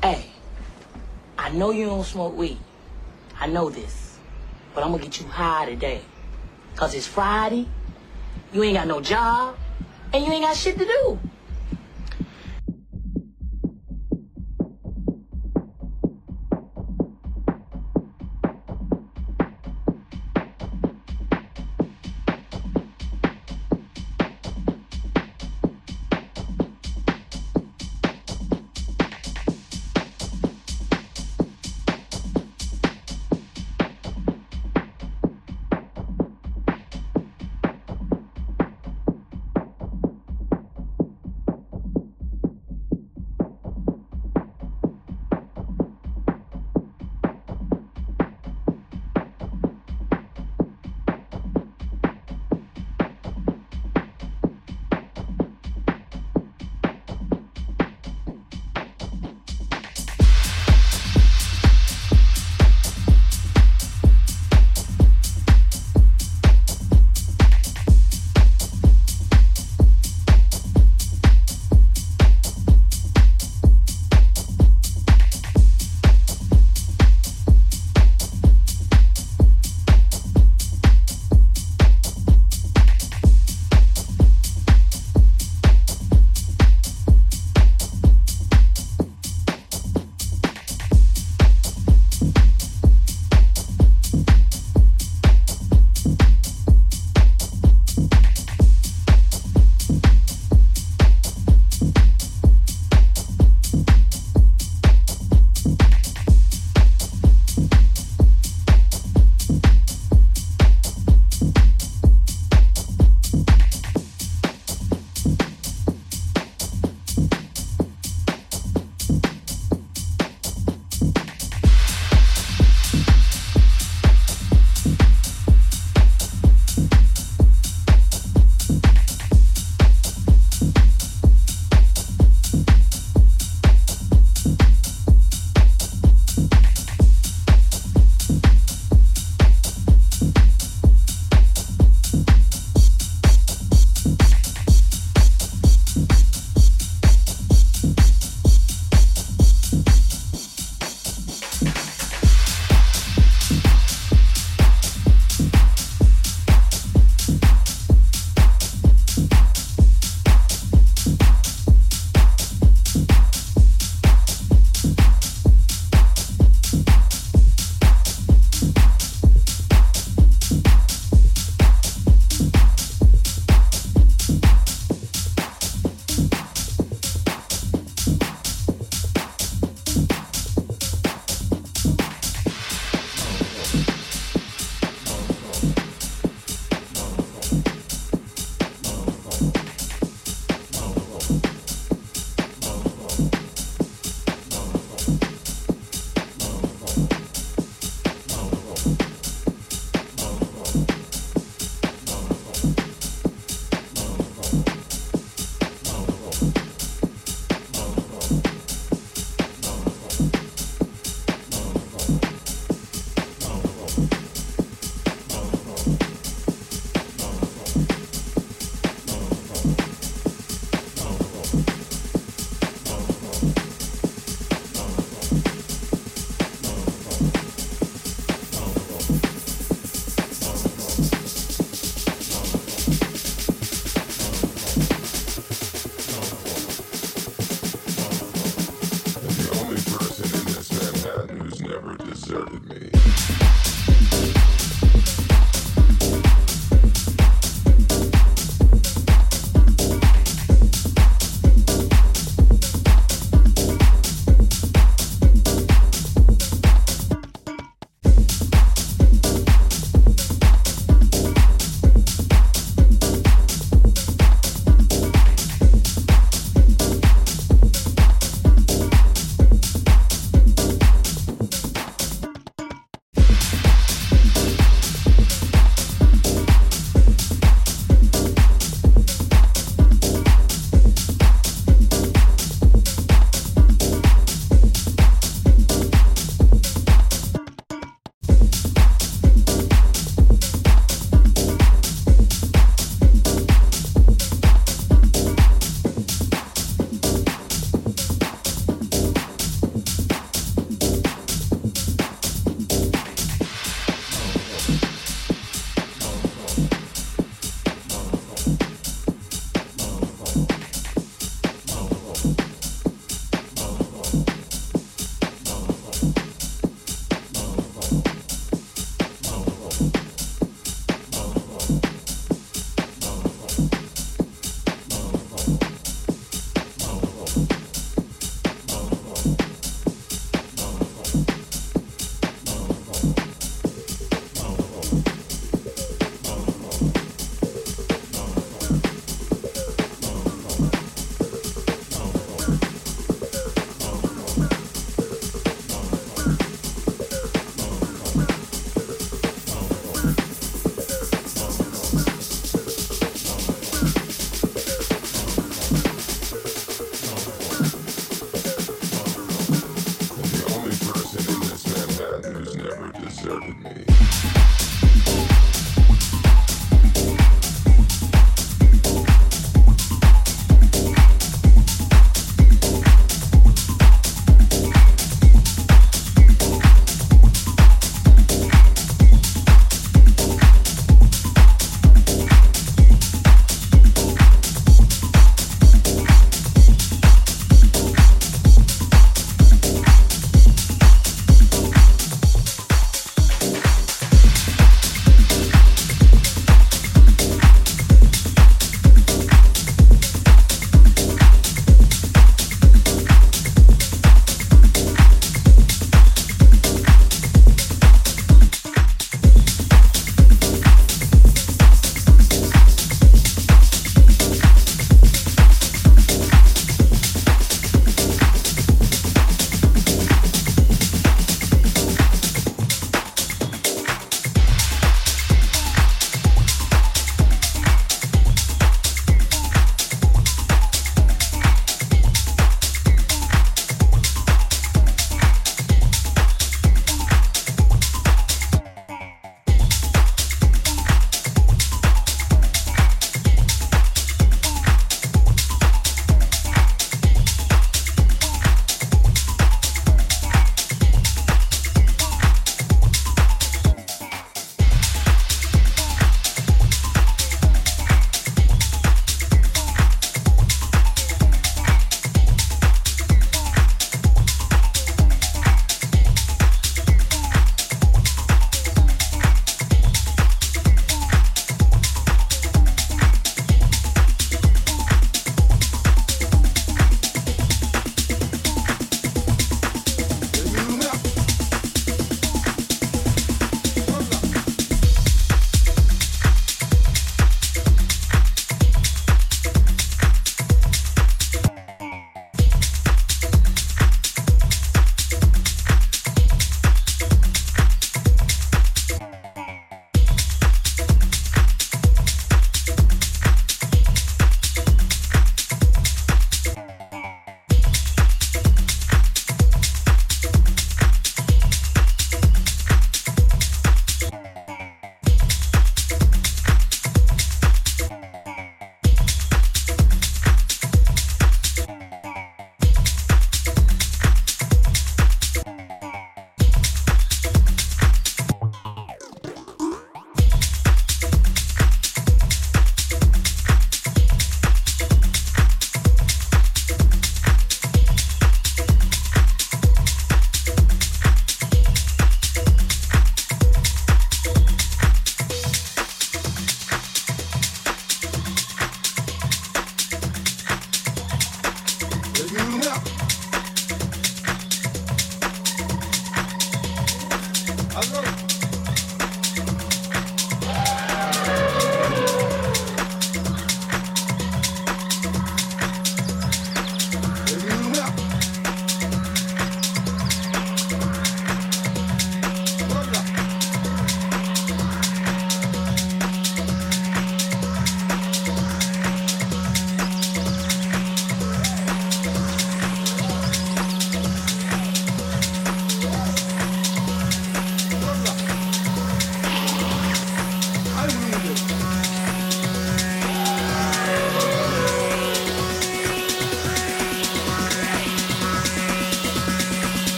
Hey, I know you don't smoke weed. I know this. But I'm gonna get you high today. Cause it's Friday, you ain't got no job, and you ain't got shit to do.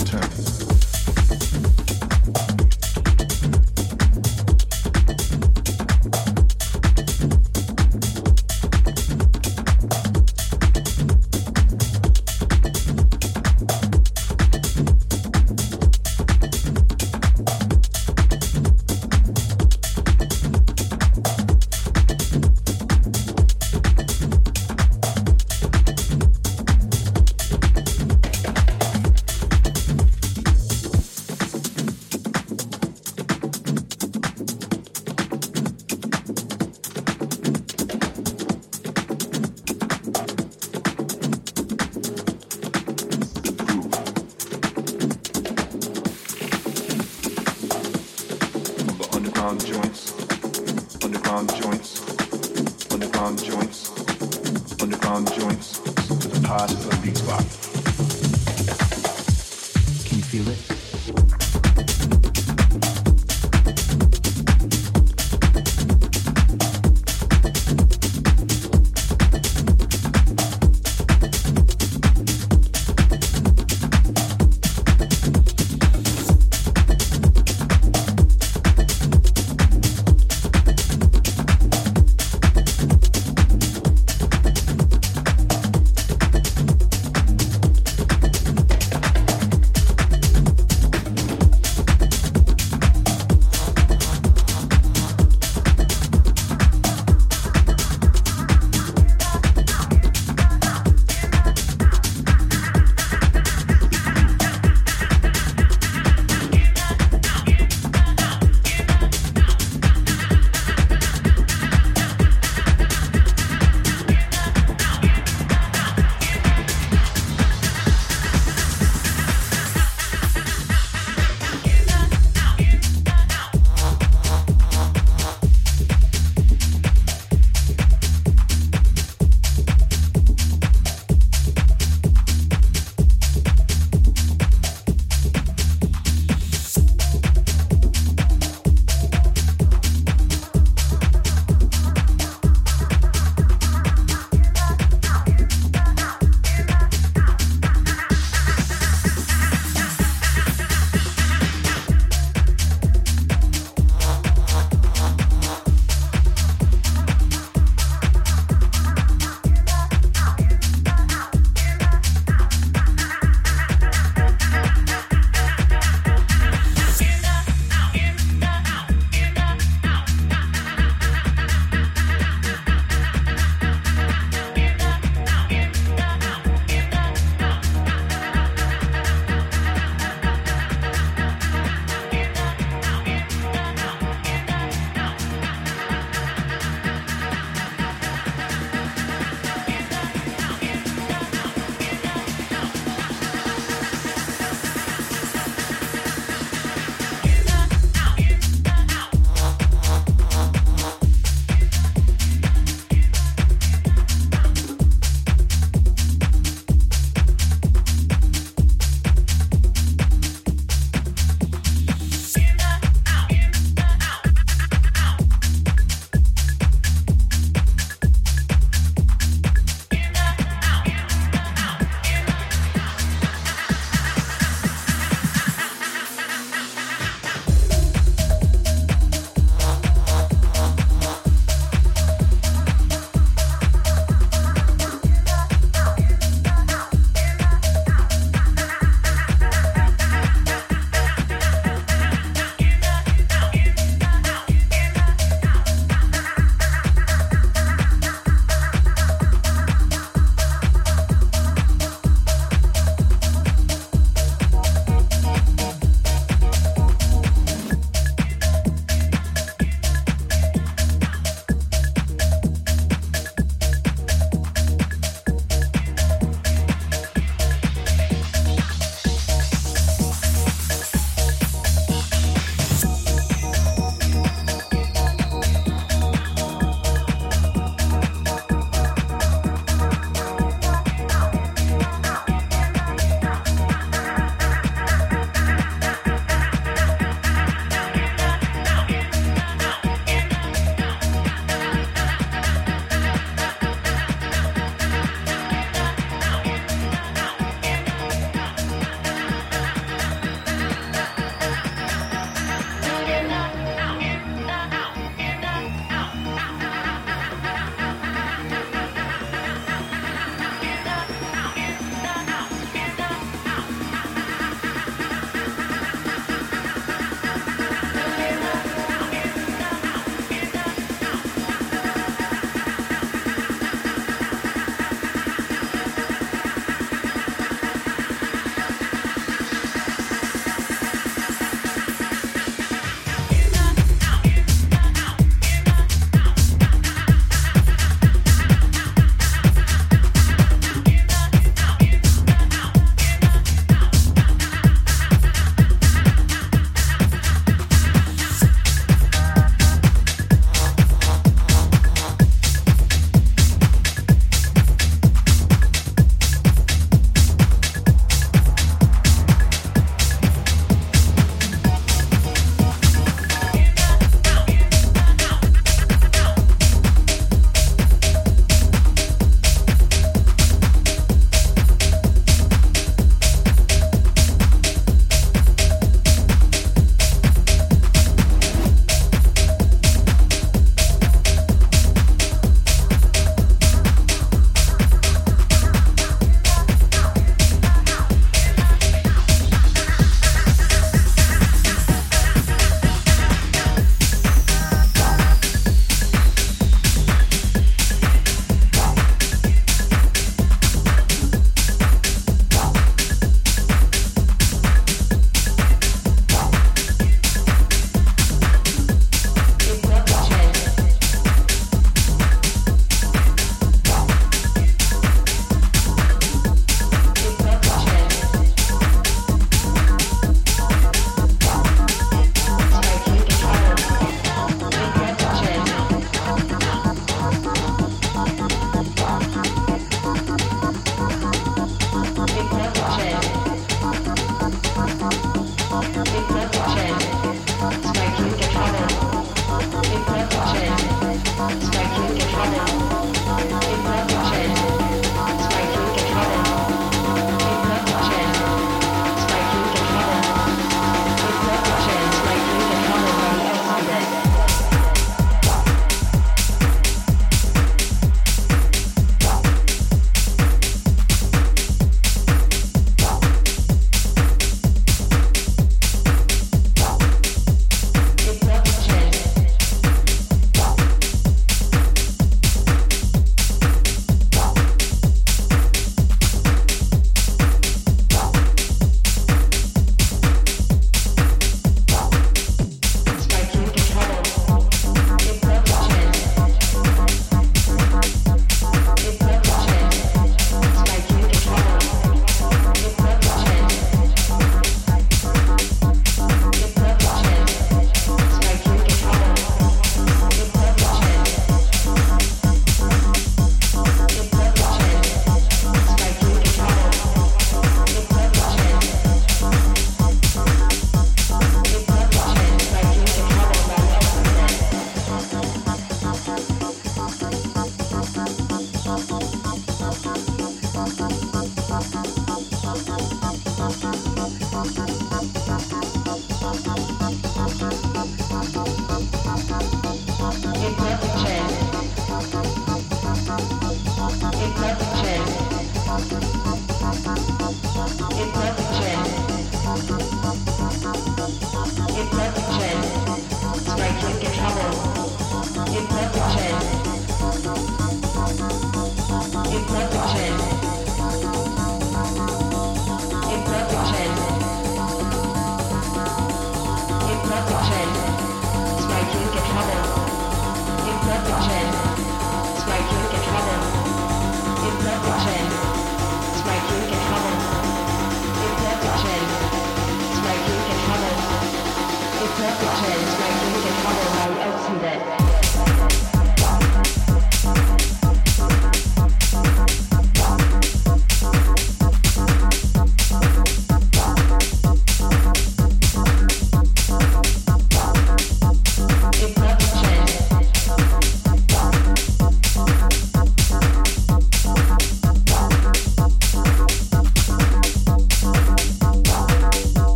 returning.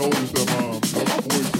noise of um, a voices.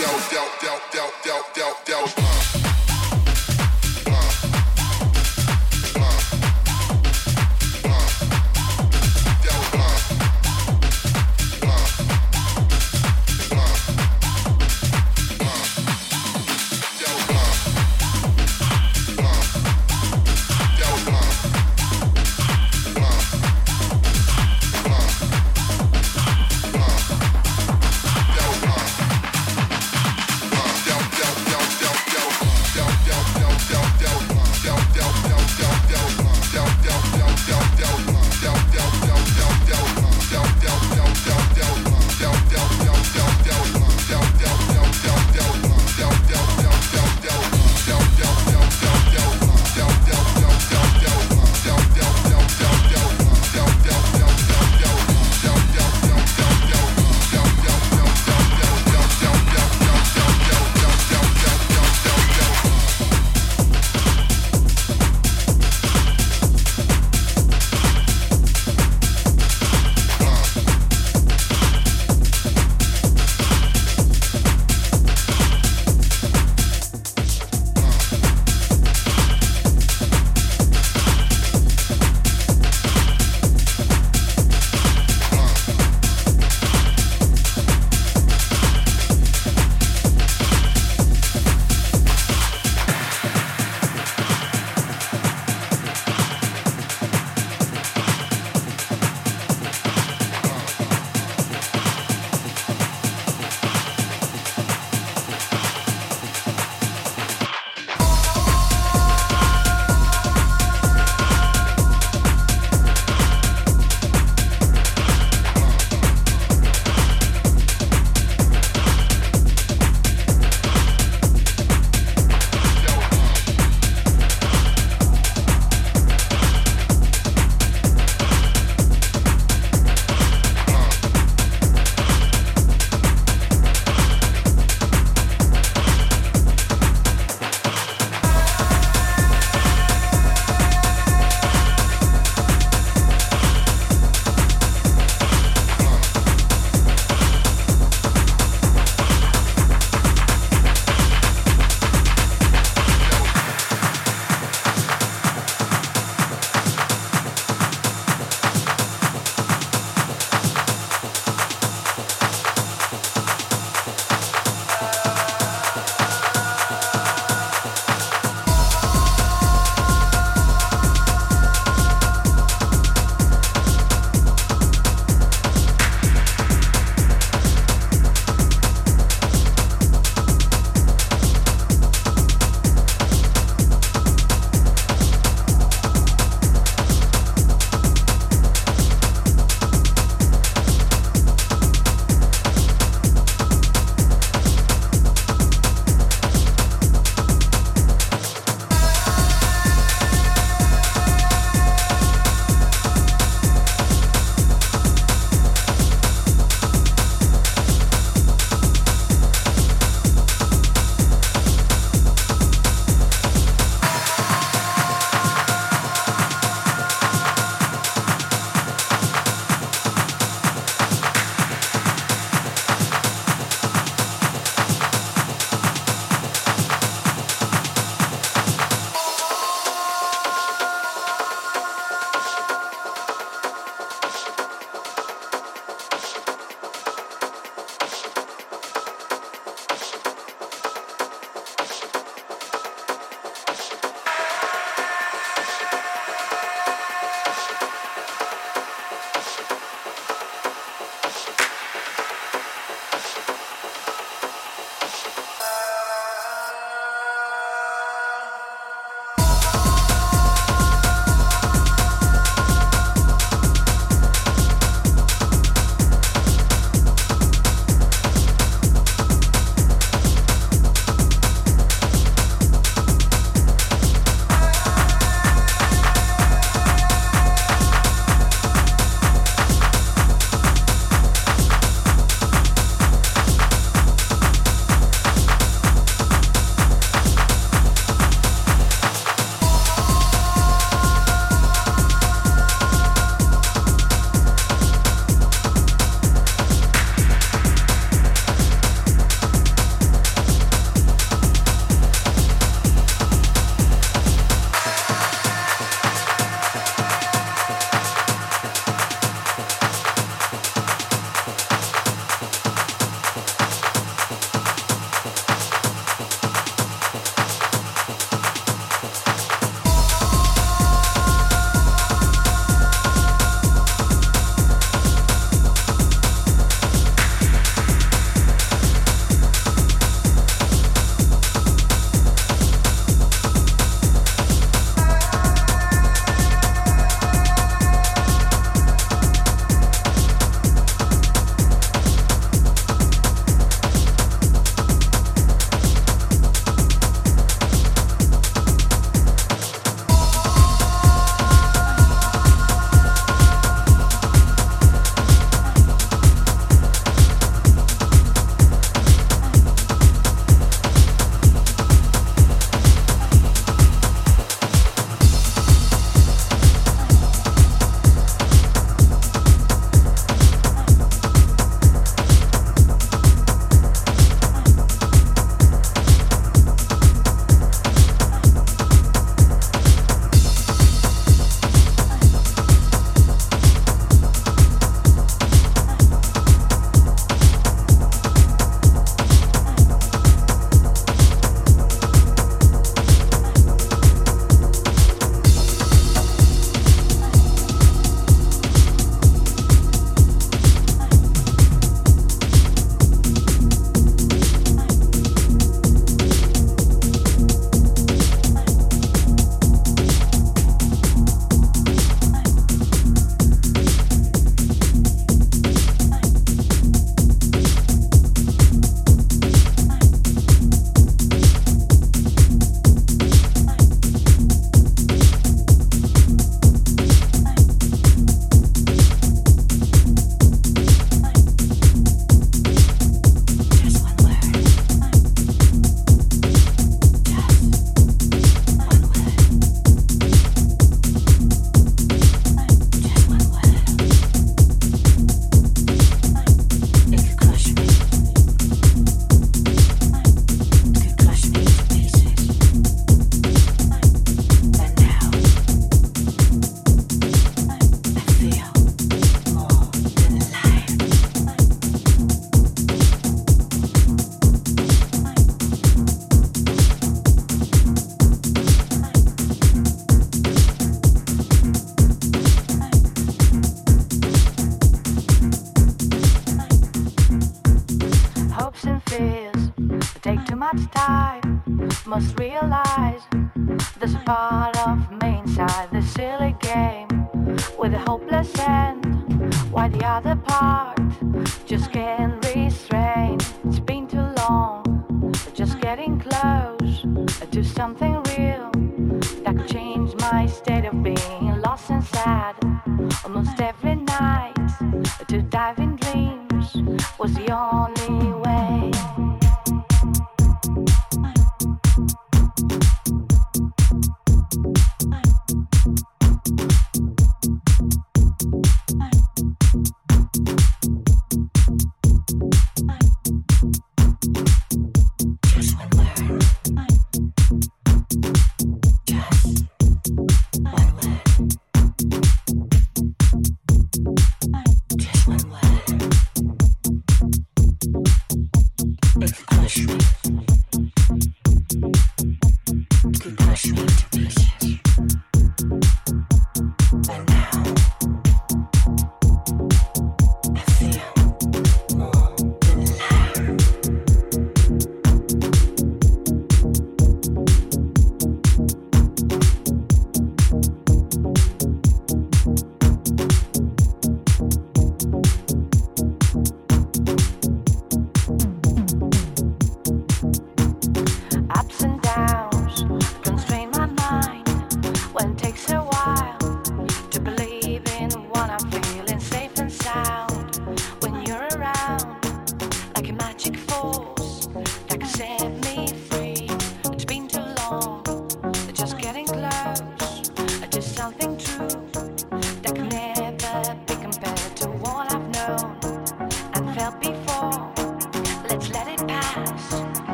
yo.